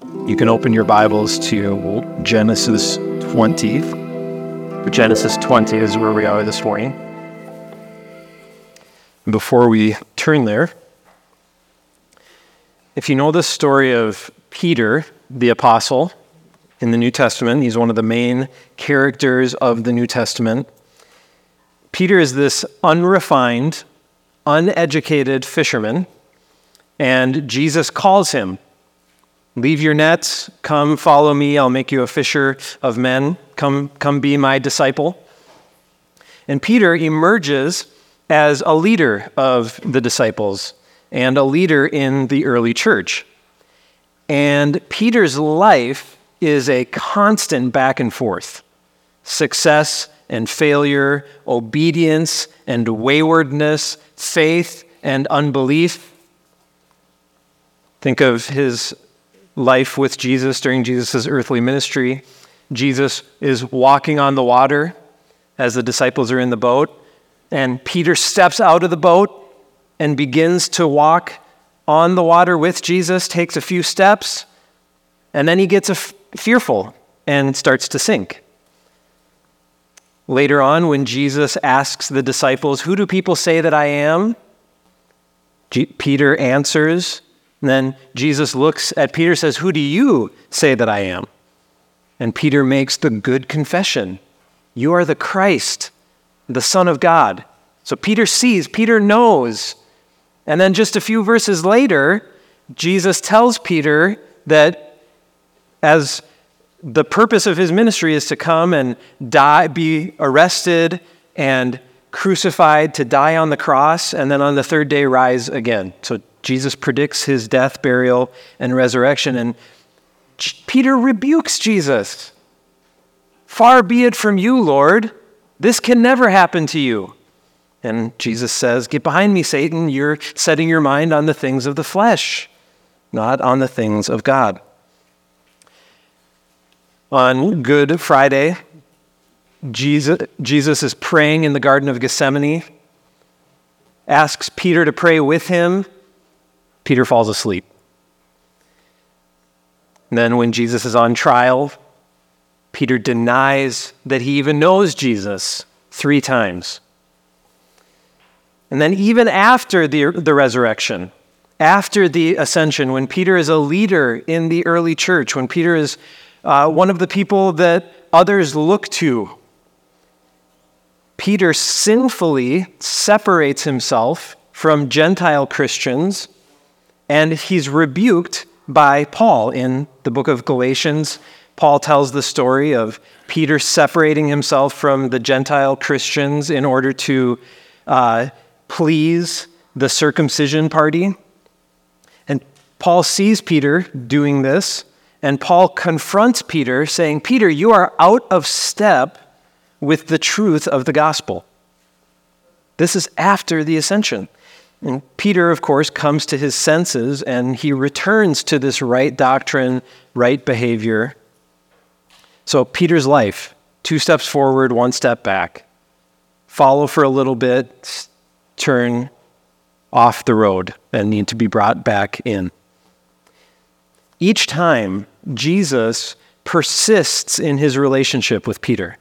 You can open your Bibles to Genesis 20. Genesis 20 is where we are this morning. Before we turn there, if you know the story of Peter, the apostle, in the New Testament, he's one of the main characters of the New Testament. Peter is this unrefined, uneducated fisherman, and Jesus calls him Leave your nets, come follow me, I'll make you a fisher of men. Come, come be my disciple. And Peter emerges as a leader of the disciples and a leader in the early church. And Peter's life is a constant back and forth success and failure, obedience and waywardness, faith and unbelief. Think of his life with Jesus during Jesus' earthly ministry. Jesus is walking on the water as the disciples are in the boat, and Peter steps out of the boat and begins to walk on the water with Jesus, takes a few steps, and then he gets fearful and starts to sink. Later on, when Jesus asks the disciples, Who do people say that I am? G- Peter answers, and then Jesus looks at Peter says, Who do you say that I am? And Peter makes the good confession You are the Christ, the Son of God. So Peter sees, Peter knows. And then just a few verses later, Jesus tells Peter that as the purpose of his ministry is to come and die, be arrested and crucified, to die on the cross, and then on the third day rise again. So Jesus predicts his death, burial, and resurrection. And Peter rebukes Jesus. Far be it from you, Lord. This can never happen to you. And Jesus says, Get behind me, Satan. You're setting your mind on the things of the flesh, not on the things of God. On Good Friday, Jesus, Jesus is praying in the Garden of Gethsemane, asks Peter to pray with him. Peter falls asleep. And then, when Jesus is on trial, Peter denies that he even knows Jesus three times. And then, even after the, the resurrection, after the ascension, when Peter is a leader in the early church, when Peter is uh, one of the people that others look to, Peter sinfully separates himself from Gentile Christians and he's rebuked by Paul in the book of Galatians. Paul tells the story of Peter separating himself from the Gentile Christians in order to uh, please the circumcision party. And Paul sees Peter doing this, and Paul confronts Peter, saying, Peter, you are out of step with the truth of the gospel. This is after the ascension. And Peter, of course, comes to his senses and he returns to this right doctrine, right behavior. So, Peter's life two steps forward, one step back. Follow for a little bit, turn off the road, and need to be brought back in. Each time, Jesus persists in his relationship with Peter.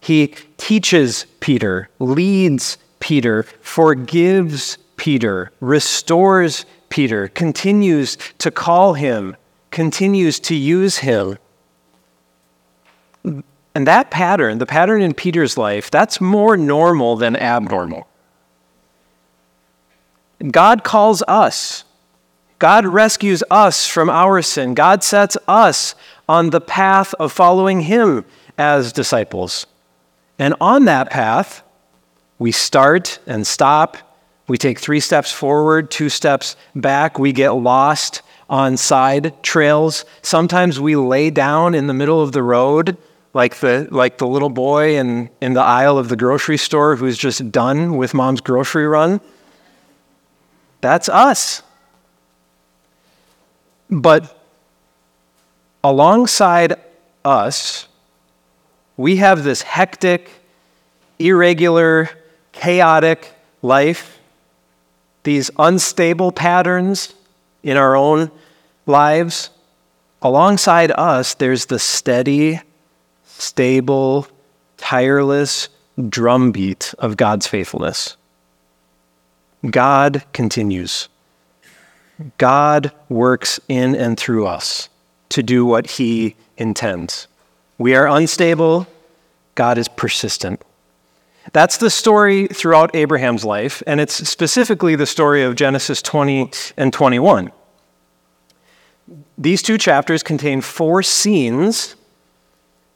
He teaches Peter, leads Peter, forgives Peter, restores Peter, continues to call him, continues to use him. And that pattern, the pattern in Peter's life, that's more normal than abnormal. God calls us. God rescues us from our sin. God sets us on the path of following Him as disciples. And on that path, we start and stop. We take three steps forward, two steps back. We get lost on side trails. Sometimes we lay down in the middle of the road, like the, like the little boy in, in the aisle of the grocery store who's just done with mom's grocery run. That's us. But alongside us, we have this hectic, irregular, chaotic life, these unstable patterns in our own lives. alongside us, there's the steady, stable, tireless drumbeat of God's faithfulness. God continues. God works in and through us to do what he intends. We are unstable, God is persistent. That's the story throughout Abraham's life, and it's specifically the story of Genesis 20 and 21. These two chapters contain four scenes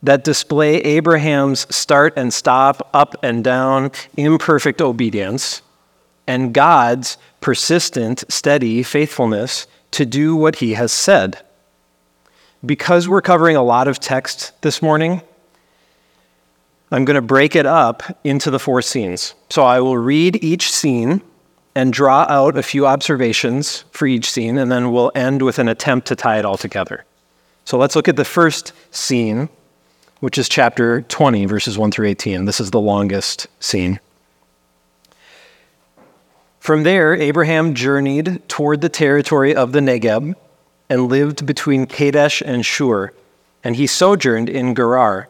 that display Abraham's start and stop, up and down, imperfect obedience, and God's persistent, steady faithfulness to do what he has said. Because we're covering a lot of text this morning, I'm going to break it up into the four scenes. So I will read each scene and draw out a few observations for each scene, and then we'll end with an attempt to tie it all together. So let's look at the first scene, which is chapter 20, verses 1 through 18. This is the longest scene. From there, Abraham journeyed toward the territory of the Negeb and lived between Kadesh and Shur, and he sojourned in Gerar.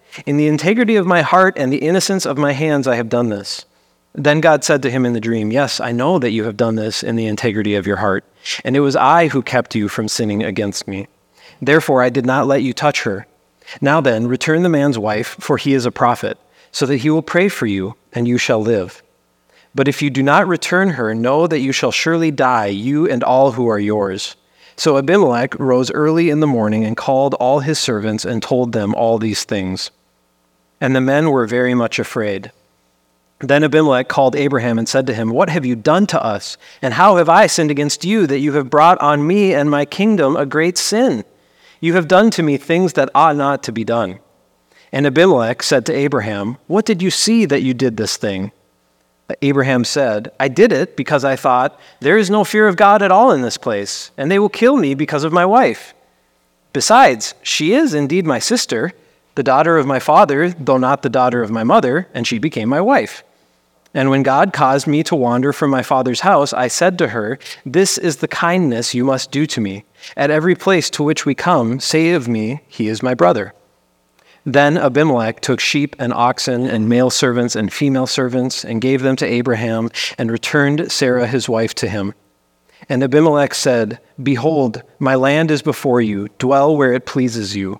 In the integrity of my heart and the innocence of my hands, I have done this. Then God said to him in the dream, Yes, I know that you have done this in the integrity of your heart, and it was I who kept you from sinning against me. Therefore, I did not let you touch her. Now then, return the man's wife, for he is a prophet, so that he will pray for you, and you shall live. But if you do not return her, know that you shall surely die, you and all who are yours. So Abimelech rose early in the morning and called all his servants and told them all these things. And the men were very much afraid. Then Abimelech called Abraham and said to him, What have you done to us? And how have I sinned against you that you have brought on me and my kingdom a great sin? You have done to me things that ought not to be done. And Abimelech said to Abraham, What did you see that you did this thing? Abraham said, I did it because I thought, There is no fear of God at all in this place, and they will kill me because of my wife. Besides, she is indeed my sister the daughter of my father, though not the daughter of my mother, and she became my wife. And when God caused me to wander from my father's house, I said to her, This is the kindness you must do to me. At every place to which we come, say of me, He is my brother. Then Abimelech took sheep and oxen and male servants and female servants and gave them to Abraham and returned Sarah his wife to him. And Abimelech said, Behold, my land is before you, dwell where it pleases you.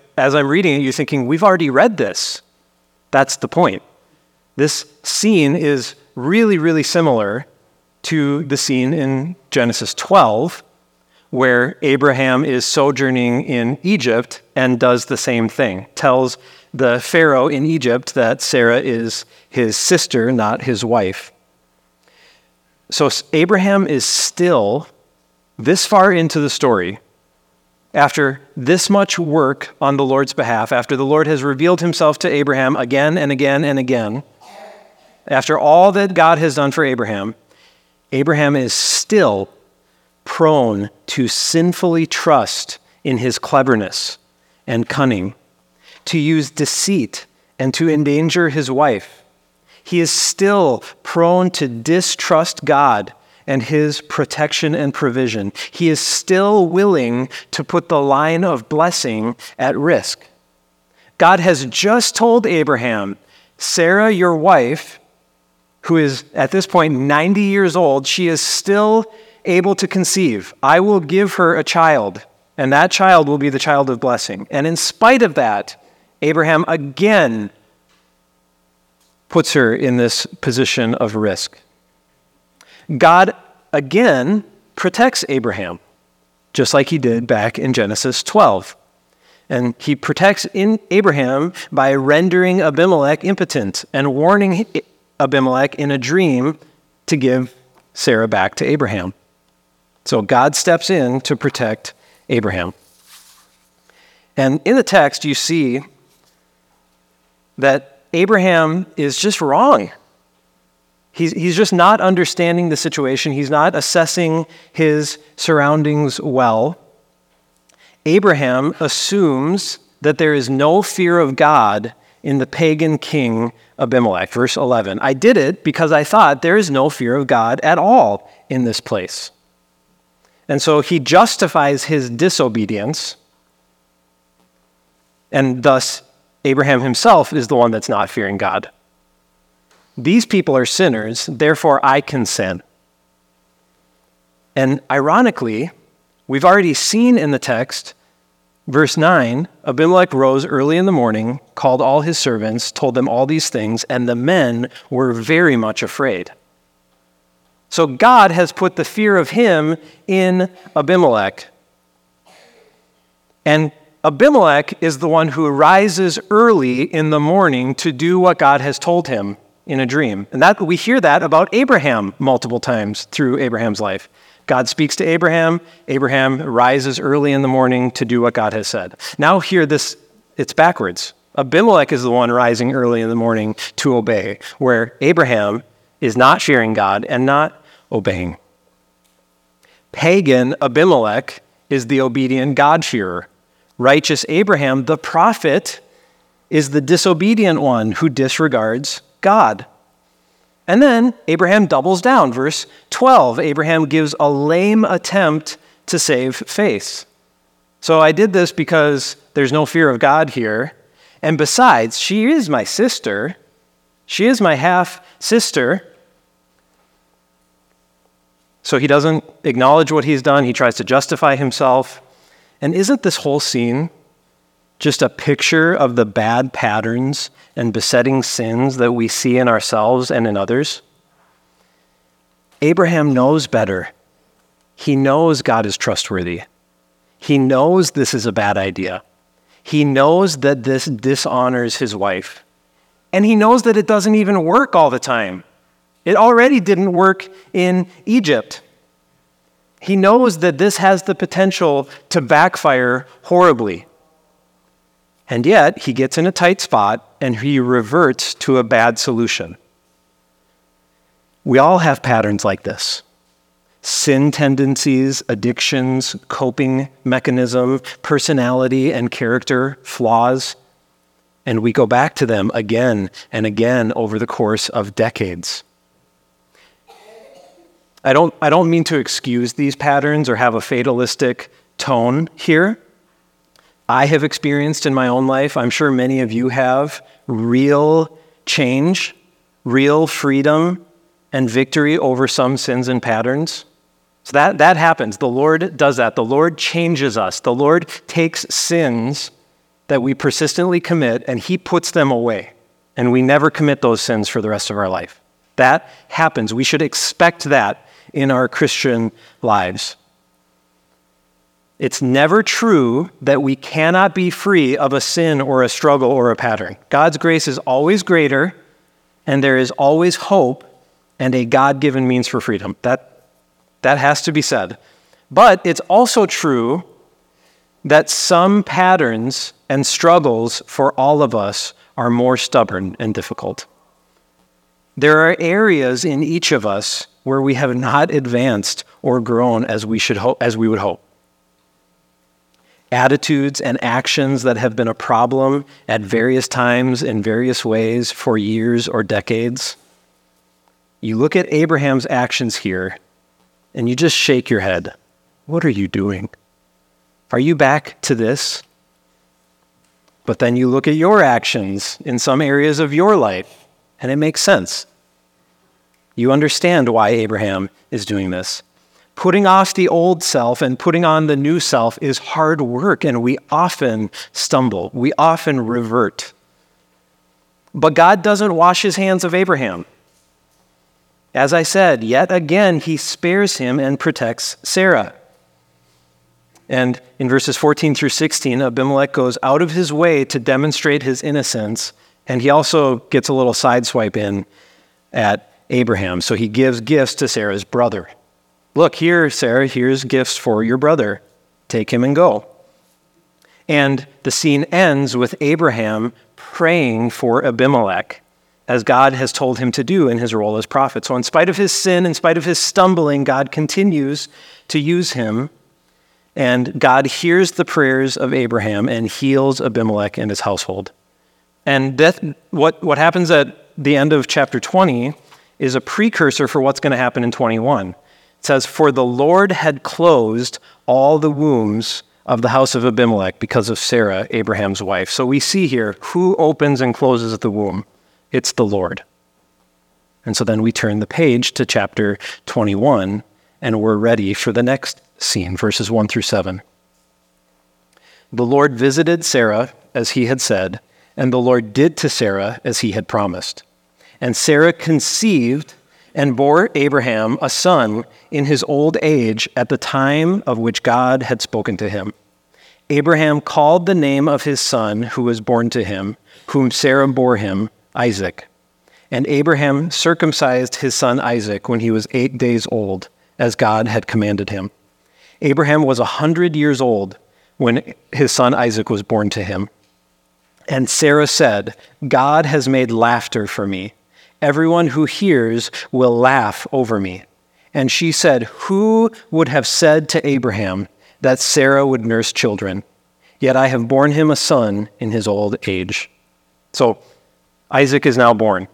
as I'm reading it, you're thinking, we've already read this. That's the point. This scene is really, really similar to the scene in Genesis 12, where Abraham is sojourning in Egypt and does the same thing, tells the Pharaoh in Egypt that Sarah is his sister, not his wife. So Abraham is still this far into the story after this much work on the Lord's behalf, after the Lord has revealed himself to Abraham again and again and again, after all that God has done for Abraham, Abraham is still prone to sinfully trust in his cleverness and cunning, to use deceit and to endanger his wife. He is still prone to distrust God and his protection and provision. He is still willing to put the line of blessing at risk. God has just told Abraham, Sarah, your wife, who is at this point 90 years old, she is still able to conceive. I will give her a child, and that child will be the child of blessing. And in spite of that, Abraham again puts her in this position of risk. God again protects Abraham, just like he did back in Genesis 12. And he protects in Abraham by rendering Abimelech impotent and warning Abimelech in a dream to give Sarah back to Abraham. So God steps in to protect Abraham. And in the text, you see that Abraham is just wrong. He's, he's just not understanding the situation, he's not assessing his surroundings well. Abraham assumes that there is no fear of God in the pagan king Abimelech. Verse 11 I did it because I thought there is no fear of God at all in this place. And so he justifies his disobedience, and thus Abraham himself is the one that's not fearing God. These people are sinners, therefore I can sin. And ironically, we've already seen in the text, verse 9 Abimelech rose early in the morning, called all his servants, told them all these things, and the men were very much afraid. So God has put the fear of him in Abimelech. And Abimelech is the one who rises early in the morning to do what God has told him in a dream. And that we hear that about Abraham multiple times through Abraham's life. God speaks to Abraham, Abraham rises early in the morning to do what God has said. Now hear this it's backwards. Abimelech is the one rising early in the morning to obey, where Abraham is not fearing God and not obeying. Pagan Abimelech is the obedient God-fearer. Righteous Abraham, the prophet, is the disobedient one who disregards God. And then Abraham doubles down. Verse 12 Abraham gives a lame attempt to save face. So I did this because there's no fear of God here. And besides, she is my sister. She is my half sister. So he doesn't acknowledge what he's done. He tries to justify himself. And isn't this whole scene just a picture of the bad patterns and besetting sins that we see in ourselves and in others? Abraham knows better. He knows God is trustworthy. He knows this is a bad idea. He knows that this dishonors his wife. And he knows that it doesn't even work all the time. It already didn't work in Egypt. He knows that this has the potential to backfire horribly. And yet, he gets in a tight spot and he reverts to a bad solution. We all have patterns like this sin tendencies, addictions, coping mechanism, personality and character flaws. And we go back to them again and again over the course of decades. I don't, I don't mean to excuse these patterns or have a fatalistic tone here. I have experienced in my own life, I'm sure many of you have, real change, real freedom, and victory over some sins and patterns. So that, that happens. The Lord does that. The Lord changes us. The Lord takes sins that we persistently commit and He puts them away. And we never commit those sins for the rest of our life. That happens. We should expect that in our Christian lives. It's never true that we cannot be free of a sin or a struggle or a pattern. God's grace is always greater, and there is always hope and a God given means for freedom. That, that has to be said. But it's also true that some patterns and struggles for all of us are more stubborn and difficult. There are areas in each of us where we have not advanced or grown as we, should ho- as we would hope. Attitudes and actions that have been a problem at various times in various ways for years or decades. You look at Abraham's actions here and you just shake your head. What are you doing? Are you back to this? But then you look at your actions in some areas of your life and it makes sense. You understand why Abraham is doing this. Putting off the old self and putting on the new self is hard work, and we often stumble. We often revert. But God doesn't wash his hands of Abraham. As I said, yet again, he spares him and protects Sarah. And in verses 14 through 16, Abimelech goes out of his way to demonstrate his innocence, and he also gets a little sideswipe in at Abraham. So he gives gifts to Sarah's brother. Look, here, Sarah, here's gifts for your brother. Take him and go. And the scene ends with Abraham praying for Abimelech, as God has told him to do in his role as prophet. So, in spite of his sin, in spite of his stumbling, God continues to use him. And God hears the prayers of Abraham and heals Abimelech and his household. And that, what, what happens at the end of chapter 20 is a precursor for what's going to happen in 21. It says, For the Lord had closed all the wombs of the house of Abimelech because of Sarah, Abraham's wife. So we see here who opens and closes the womb? It's the Lord. And so then we turn the page to chapter 21 and we're ready for the next scene, verses 1 through 7. The Lord visited Sarah as he had said, and the Lord did to Sarah as he had promised. And Sarah conceived and bore Abraham a son in his old age at the time of which God had spoken to him. Abraham called the name of his son who was born to him, whom Sarah bore him, Isaac. And Abraham circumcised his son Isaac when he was eight days old, as God had commanded him. Abraham was a hundred years old when his son Isaac was born to him. And Sarah said, God has made laughter for me Everyone who hears will laugh over me. And she said, Who would have said to Abraham that Sarah would nurse children? Yet I have borne him a son in his old age. So Isaac is now born.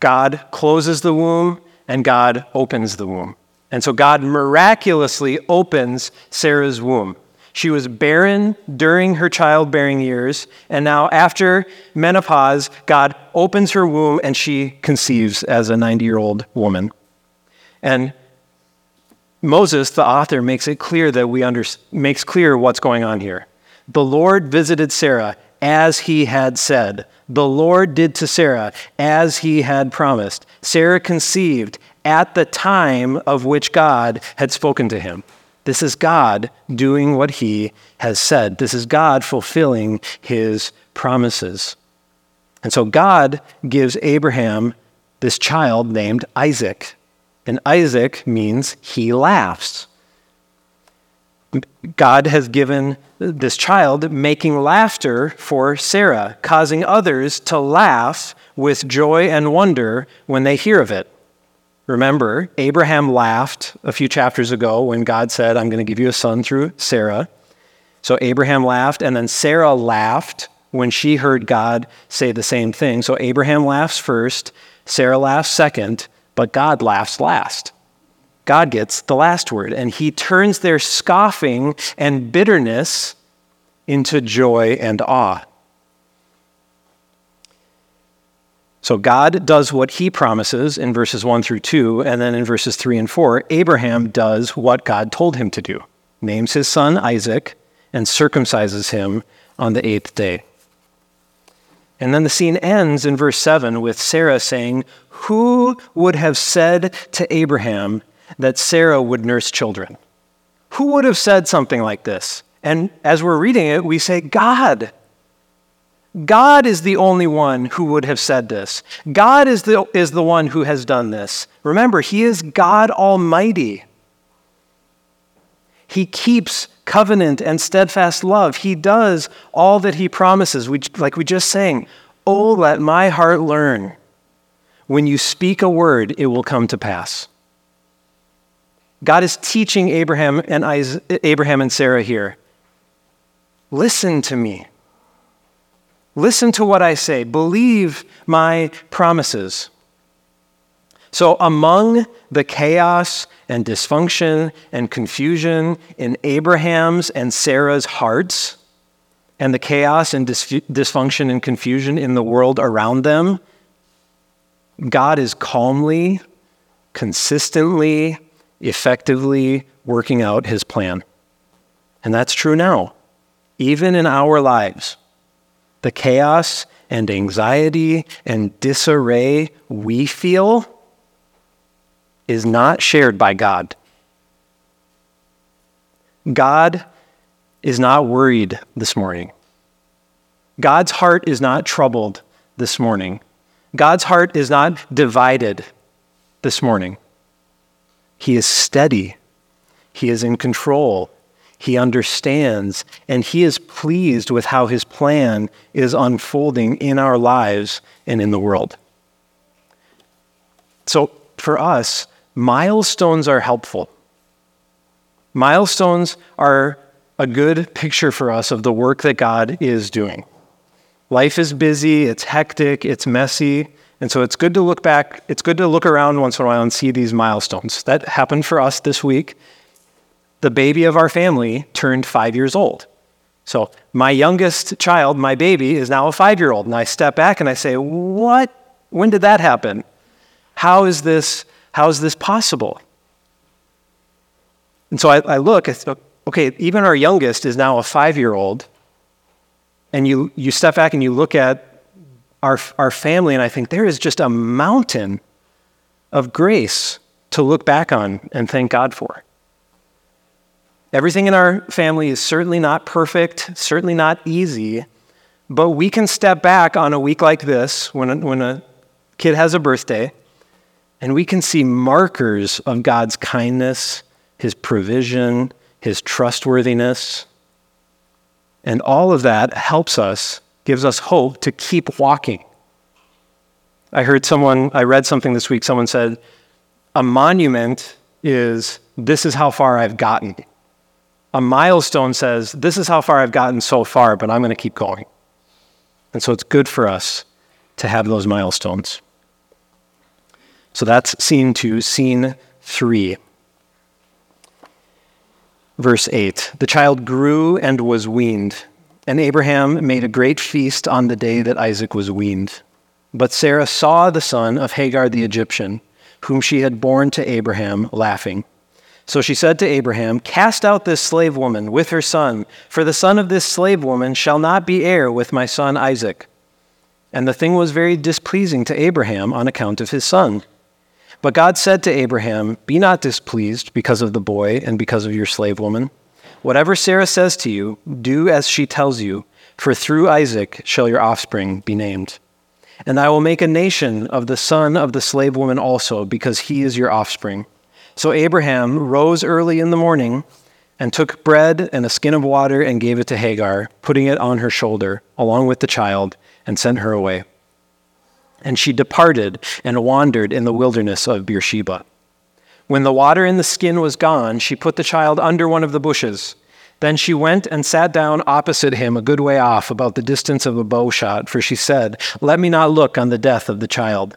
God closes the womb and God opens the womb. And so God miraculously opens Sarah's womb. She was barren during her childbearing years, and now after menopause, God opens her womb and she conceives as a 90 year old woman. And Moses, the author, makes it clear that we under, makes clear what's going on here. The Lord visited Sarah as he had said. The Lord did to Sarah as he had promised. Sarah conceived at the time of which God had spoken to him. This is God doing what he has said. This is God fulfilling his promises. And so God gives Abraham this child named Isaac. And Isaac means he laughs. God has given this child making laughter for Sarah, causing others to laugh with joy and wonder when they hear of it. Remember, Abraham laughed a few chapters ago when God said, I'm going to give you a son through Sarah. So Abraham laughed, and then Sarah laughed when she heard God say the same thing. So Abraham laughs first, Sarah laughs second, but God laughs last. God gets the last word, and he turns their scoffing and bitterness into joy and awe. So God does what he promises in verses 1 through 2, and then in verses 3 and 4, Abraham does what God told him to do names his son Isaac and circumcises him on the eighth day. And then the scene ends in verse 7 with Sarah saying, Who would have said to Abraham that Sarah would nurse children? Who would have said something like this? And as we're reading it, we say, God. God is the only one who would have said this. God is the, is the one who has done this. Remember, He is God Almighty. He keeps covenant and steadfast love. He does all that He promises. We, like we just sang, Oh, let my heart learn. When you speak a word, it will come to pass. God is teaching Abraham and, Isaac, Abraham and Sarah here. Listen to me. Listen to what I say. Believe my promises. So, among the chaos and dysfunction and confusion in Abraham's and Sarah's hearts, and the chaos and dysfunction and confusion in the world around them, God is calmly, consistently, effectively working out his plan. And that's true now, even in our lives. The chaos and anxiety and disarray we feel is not shared by God. God is not worried this morning. God's heart is not troubled this morning. God's heart is not divided this morning. He is steady. He is in control. He understands, and he is pleased with how his plan is unfolding in our lives and in the world. So, for us, milestones are helpful. Milestones are a good picture for us of the work that God is doing. Life is busy, it's hectic, it's messy, and so it's good to look back, it's good to look around once in a while and see these milestones. That happened for us this week the baby of our family turned five years old. So my youngest child, my baby, is now a five year old. And I step back and I say, What? When did that happen? How is this, how is this possible? And so I, I look, okay, even our youngest is now a five year old. And you, you step back and you look at our, our family, and I think there is just a mountain of grace to look back on and thank God for. Everything in our family is certainly not perfect, certainly not easy, but we can step back on a week like this when a, when a kid has a birthday and we can see markers of God's kindness, His provision, His trustworthiness. And all of that helps us, gives us hope to keep walking. I heard someone, I read something this week, someone said, a monument is this is how far I've gotten a milestone says, This is how far I've gotten so far, but I'm going to keep going. And so it's good for us to have those milestones. So that's scene two. Scene three. Verse 8 The child grew and was weaned, and Abraham made a great feast on the day that Isaac was weaned. But Sarah saw the son of Hagar the Egyptian, whom she had borne to Abraham, laughing. So she said to Abraham, Cast out this slave woman with her son, for the son of this slave woman shall not be heir with my son Isaac. And the thing was very displeasing to Abraham on account of his son. But God said to Abraham, Be not displeased because of the boy and because of your slave woman. Whatever Sarah says to you, do as she tells you, for through Isaac shall your offspring be named. And I will make a nation of the son of the slave woman also, because he is your offspring. So Abraham rose early in the morning and took bread and a skin of water and gave it to Hagar, putting it on her shoulder, along with the child, and sent her away. And she departed and wandered in the wilderness of Beersheba. When the water in the skin was gone, she put the child under one of the bushes. Then she went and sat down opposite him a good way off, about the distance of a bow shot, for she said, Let me not look on the death of the child.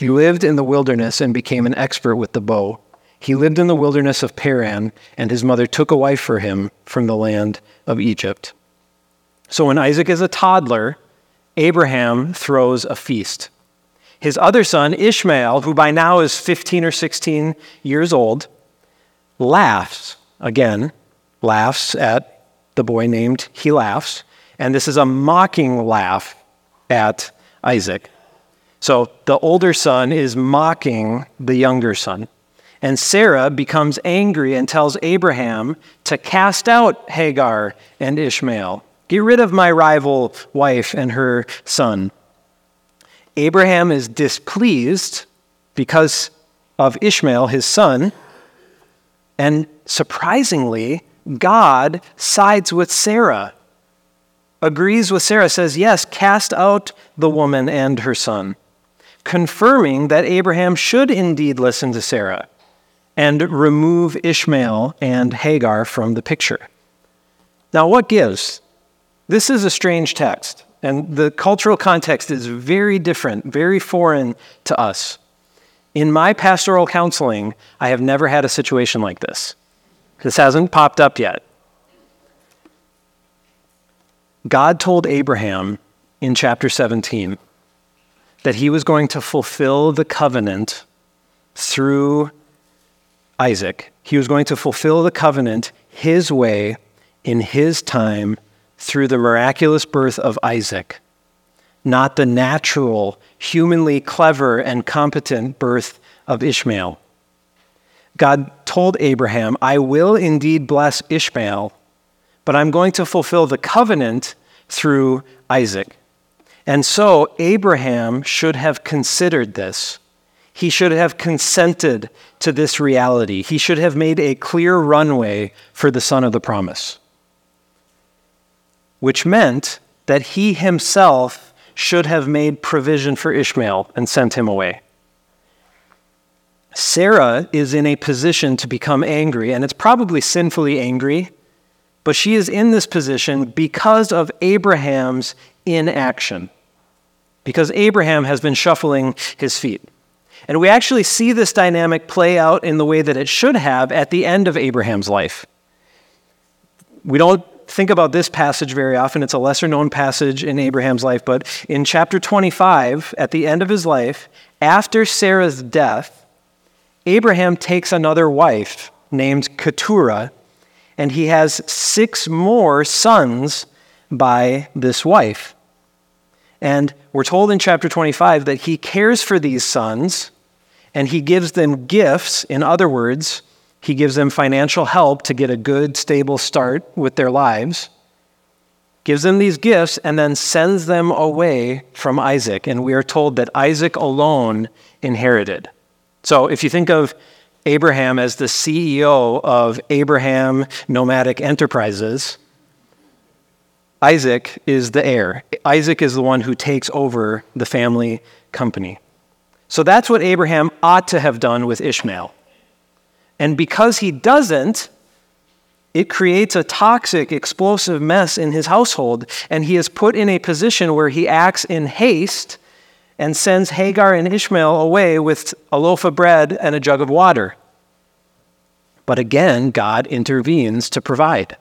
He lived in the wilderness and became an expert with the bow. He lived in the wilderness of Paran, and his mother took a wife for him from the land of Egypt. So when Isaac is a toddler, Abraham throws a feast. His other son, Ishmael, who by now is 15 or 16 years old, laughs again, laughs at the boy named He laughs. And this is a mocking laugh at Isaac. So the older son is mocking the younger son. And Sarah becomes angry and tells Abraham to cast out Hagar and Ishmael. Get rid of my rival wife and her son. Abraham is displeased because of Ishmael, his son. And surprisingly, God sides with Sarah, agrees with Sarah, says, Yes, cast out the woman and her son confirming that Abraham should indeed listen to Sarah and remove Ishmael and Hagar from the picture. Now, what gives? This is a strange text, and the cultural context is very different, very foreign to us. In my pastoral counseling, I have never had a situation like this. This hasn't popped up yet. God told Abraham in chapter 17 that he was going to fulfill the covenant through Isaac. He was going to fulfill the covenant his way, in his time, through the miraculous birth of Isaac, not the natural, humanly clever and competent birth of Ishmael. God told Abraham, I will indeed bless Ishmael, but I'm going to fulfill the covenant through Isaac. And so Abraham should have considered this. He should have consented to this reality. He should have made a clear runway for the son of the promise, which meant that he himself should have made provision for Ishmael and sent him away. Sarah is in a position to become angry, and it's probably sinfully angry, but she is in this position because of Abraham's inaction, because Abraham has been shuffling his feet. And we actually see this dynamic play out in the way that it should have at the end of Abraham's life. We don't think about this passage very often. It's a lesser known passage in Abraham's life, but in chapter 25, at the end of his life, after Sarah's death, Abraham takes another wife named Keturah, and he has six more sons by this wife. And we're told in chapter 25 that he cares for these sons and he gives them gifts. In other words, he gives them financial help to get a good, stable start with their lives, gives them these gifts, and then sends them away from Isaac. And we are told that Isaac alone inherited. So if you think of Abraham as the CEO of Abraham Nomadic Enterprises, Isaac is the heir. Isaac is the one who takes over the family company. So that's what Abraham ought to have done with Ishmael. And because he doesn't, it creates a toxic, explosive mess in his household, and he is put in a position where he acts in haste and sends Hagar and Ishmael away with a loaf of bread and a jug of water. But again, God intervenes to provide.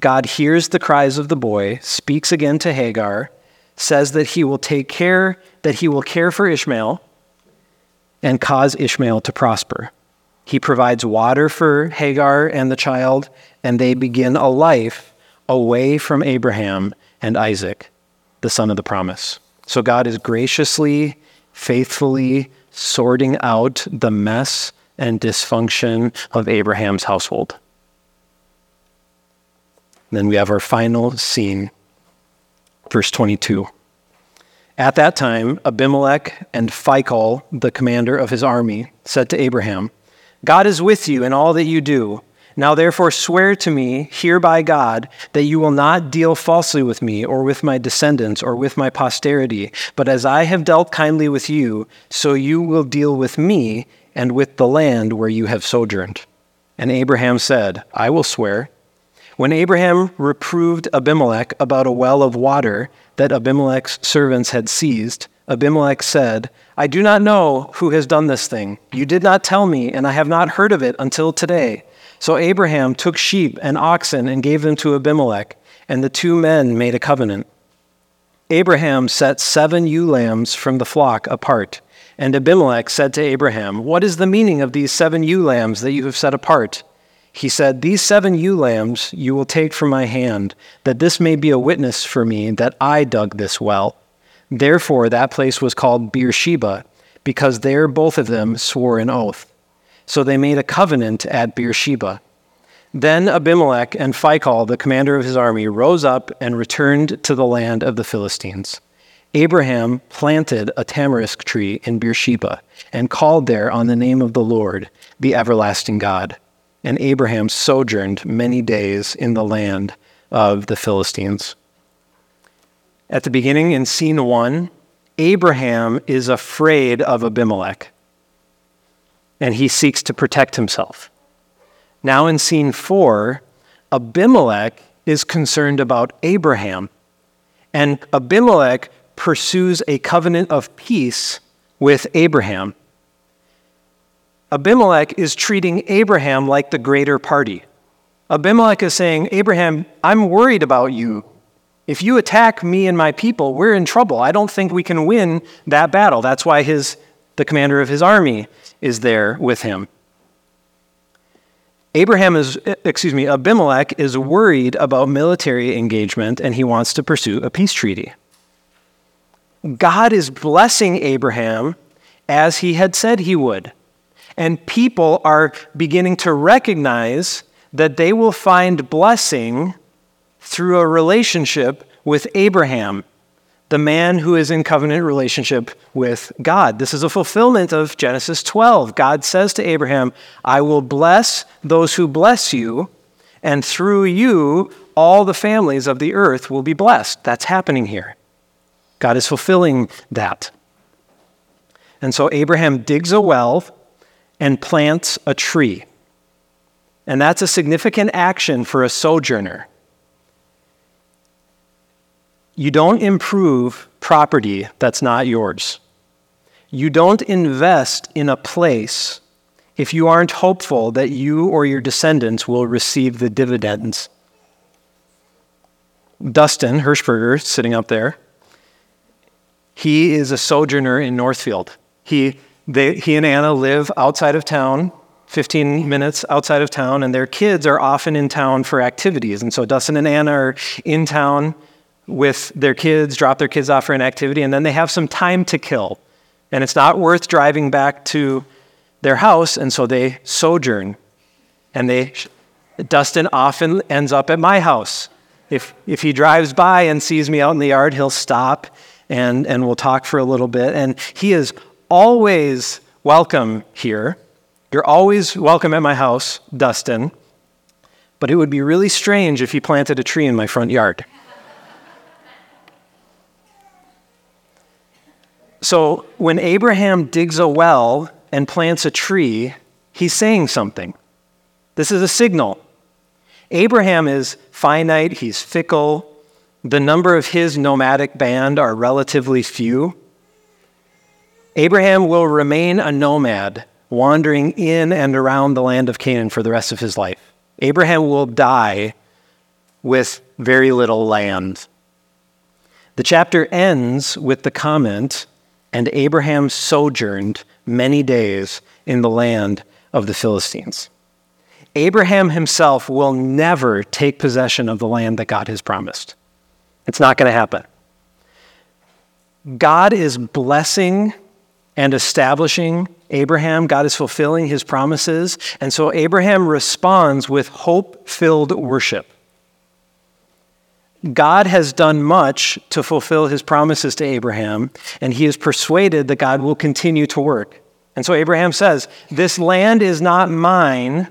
God hears the cries of the boy, speaks again to Hagar, says that he will take care, that he will care for Ishmael and cause Ishmael to prosper. He provides water for Hagar and the child, and they begin a life away from Abraham and Isaac, the son of the promise. So God is graciously, faithfully sorting out the mess and dysfunction of Abraham's household. Then we have our final scene, verse 22. At that time, Abimelech and Phicol, the commander of his army, said to Abraham, God is with you in all that you do. Now therefore swear to me here by God that you will not deal falsely with me or with my descendants or with my posterity, but as I have dealt kindly with you, so you will deal with me and with the land where you have sojourned. And Abraham said, I will swear. When Abraham reproved Abimelech about a well of water that Abimelech's servants had seized, Abimelech said, I do not know who has done this thing. You did not tell me, and I have not heard of it until today. So Abraham took sheep and oxen and gave them to Abimelech, and the two men made a covenant. Abraham set seven ewe lambs from the flock apart. And Abimelech said to Abraham, What is the meaning of these seven ewe lambs that you have set apart? He said, These seven ewe lambs you will take from my hand, that this may be a witness for me that I dug this well. Therefore, that place was called Beersheba, because there both of them swore an oath. So they made a covenant at Beersheba. Then Abimelech and Phicol, the commander of his army, rose up and returned to the land of the Philistines. Abraham planted a tamarisk tree in Beersheba and called there on the name of the Lord, the everlasting God. And Abraham sojourned many days in the land of the Philistines. At the beginning, in scene one, Abraham is afraid of Abimelech. and he seeks to protect himself. Now, in scene four, Abimelech is concerned about Abraham, and Abimelech pursues a covenant of peace with Abraham. Abimelech is treating Abraham like the greater party. Abimelech is saying, Abraham, I'm worried about you. If you attack me and my people, we're in trouble. I don't think we can win that battle. That's why his, the commander of his army is there with him. Abraham is, excuse me, Abimelech is worried about military engagement and he wants to pursue a peace treaty. God is blessing Abraham as he had said he would. And people are beginning to recognize that they will find blessing through a relationship with Abraham, the man who is in covenant relationship with God. This is a fulfillment of Genesis 12. God says to Abraham, I will bless those who bless you, and through you, all the families of the earth will be blessed. That's happening here. God is fulfilling that. And so Abraham digs a well and plants a tree. And that's a significant action for a sojourner. You don't improve property that's not yours. You don't invest in a place if you aren't hopeful that you or your descendants will receive the dividends. Dustin Hirschberger, sitting up there, he is a sojourner in Northfield. He, they, he and Anna live outside of town, 15 minutes outside of town, and their kids are often in town for activities. And so Dustin and Anna are in town with their kids, drop their kids off for an activity, and then they have some time to kill. And it's not worth driving back to their house, and so they sojourn. And they, Dustin often ends up at my house. If, if he drives by and sees me out in the yard, he'll stop and, and we'll talk for a little bit. And he is always welcome here. You're always welcome at my house, Dustin. But it would be really strange if he planted a tree in my front yard. so when Abraham digs a well and plants a tree, he's saying something. This is a signal. Abraham is finite, he's fickle, the number of his nomadic band are relatively few. Abraham will remain a nomad, wandering in and around the land of Canaan for the rest of his life. Abraham will die with very little land. The chapter ends with the comment, and Abraham sojourned many days in the land of the Philistines. Abraham himself will never take possession of the land that God has promised. It's not going to happen. God is blessing and establishing Abraham. God is fulfilling his promises. And so Abraham responds with hope filled worship. God has done much to fulfill his promises to Abraham, and he is persuaded that God will continue to work. And so Abraham says, This land is not mine,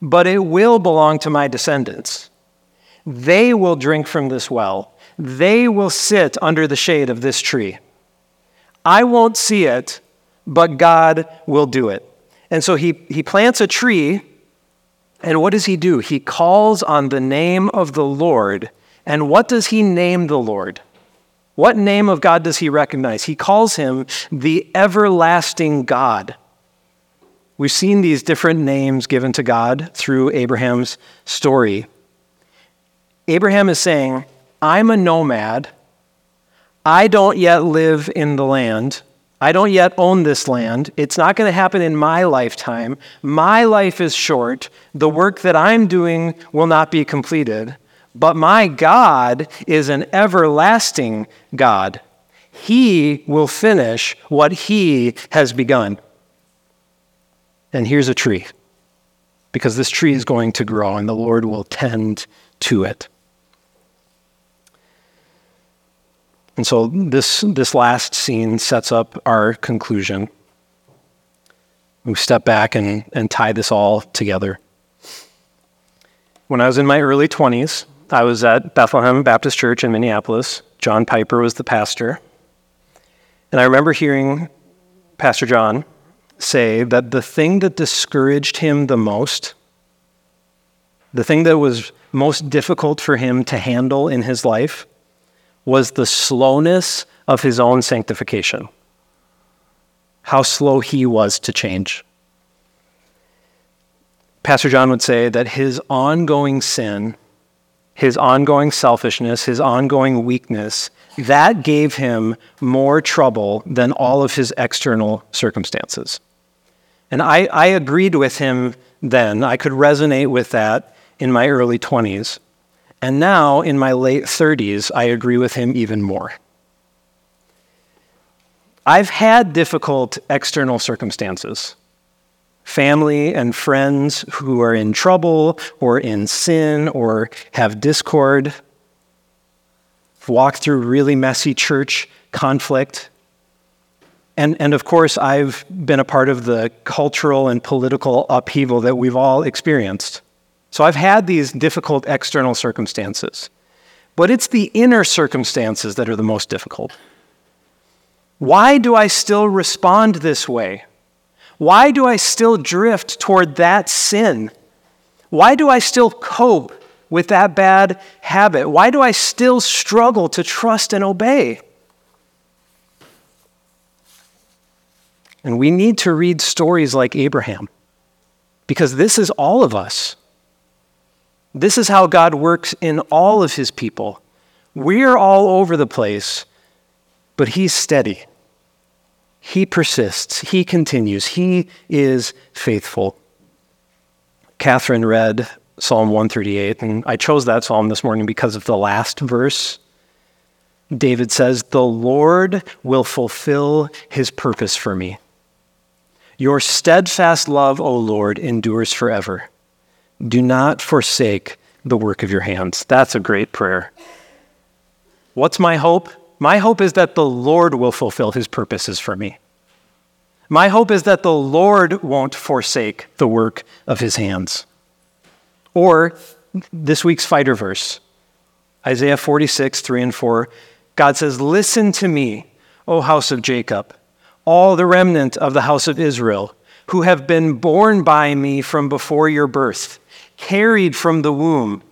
but it will belong to my descendants. They will drink from this well. They will sit under the shade of this tree. I won't see it, but God will do it. And so he, he plants a tree, and what does he do? He calls on the name of the Lord. And what does he name the Lord? What name of God does he recognize? He calls him the everlasting God. We've seen these different names given to God through Abraham's story. Abraham is saying, I'm a nomad. I don't yet live in the land. I don't yet own this land. It's not going to happen in my lifetime. My life is short. The work that I'm doing will not be completed. But my God is an everlasting God. He will finish what He has begun. And here's a tree, because this tree is going to grow and the Lord will tend to it. And so this, this last scene sets up our conclusion. We step back and, and tie this all together. When I was in my early 20s, I was at Bethlehem Baptist Church in Minneapolis. John Piper was the pastor. And I remember hearing Pastor John say that the thing that discouraged him the most, the thing that was most difficult for him to handle in his life, was the slowness of his own sanctification. How slow he was to change. Pastor John would say that his ongoing sin, his ongoing selfishness, his ongoing weakness, that gave him more trouble than all of his external circumstances. And I, I agreed with him then. I could resonate with that in my early 20s. And now, in my late 30s, I agree with him even more. I've had difficult external circumstances family and friends who are in trouble or in sin or have discord, walked through really messy church conflict. And, and of course, I've been a part of the cultural and political upheaval that we've all experienced. So I've had these difficult external circumstances. But it's the inner circumstances that are the most difficult. Why do I still respond this way? Why do I still drift toward that sin? Why do I still cope with that bad habit? Why do I still struggle to trust and obey? And we need to read stories like Abraham because this is all of us. This is how God works in all of his people. We're all over the place, but he's steady. He persists. He continues. He is faithful. Catherine read Psalm 138, and I chose that psalm this morning because of the last verse. David says, The Lord will fulfill his purpose for me. Your steadfast love, O Lord, endures forever. Do not forsake the work of your hands. That's a great prayer. What's my hope? My hope is that the Lord will fulfill his purposes for me. My hope is that the Lord won't forsake the work of his hands. Or this week's fighter verse, Isaiah 46, 3 and 4. God says, Listen to me, O house of Jacob, all the remnant of the house of Israel, who have been borne by me from before your birth, carried from the womb.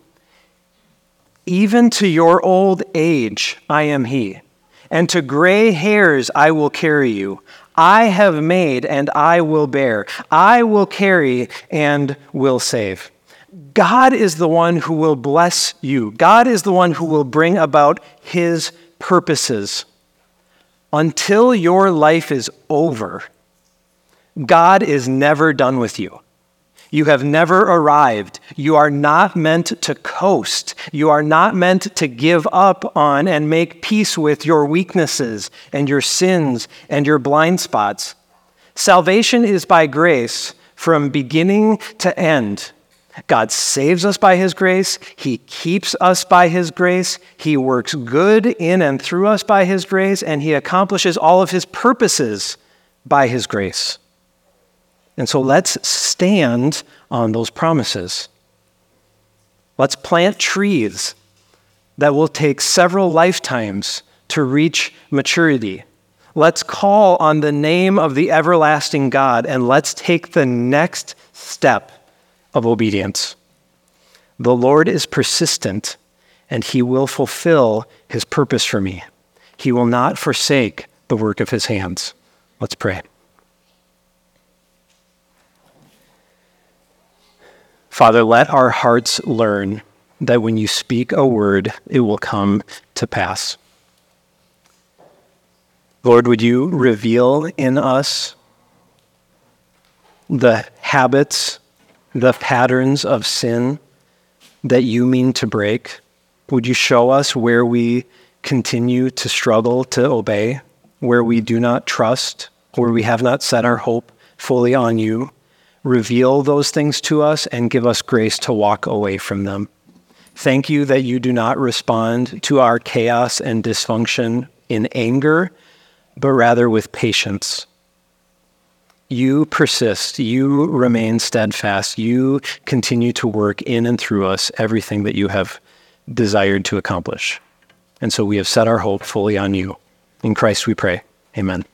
Even to your old age, I am He, and to gray hairs I will carry you. I have made and I will bear. I will carry and will save. God is the one who will bless you. God is the one who will bring about his purposes. Until your life is over, God is never done with you. You have never arrived. You are not meant to coast. You are not meant to give up on and make peace with your weaknesses and your sins and your blind spots. Salvation is by grace from beginning to end. God saves us by His grace. He keeps us by His grace. He works good in and through us by His grace, and He accomplishes all of His purposes by His grace. And so let's stand on those promises. Let's plant trees that will take several lifetimes to reach maturity. Let's call on the name of the everlasting God and let's take the next step of obedience. The Lord is persistent and he will fulfill his purpose for me. He will not forsake the work of his hands. Let's pray. Father, let our hearts learn that when you speak a word, it will come to pass. Lord, would you reveal in us the habits, the patterns of sin that you mean to break? Would you show us where we continue to struggle to obey, where we do not trust, where we have not set our hope fully on you? Reveal those things to us and give us grace to walk away from them. Thank you that you do not respond to our chaos and dysfunction in anger, but rather with patience. You persist, you remain steadfast, you continue to work in and through us everything that you have desired to accomplish. And so we have set our hope fully on you. In Christ we pray. Amen.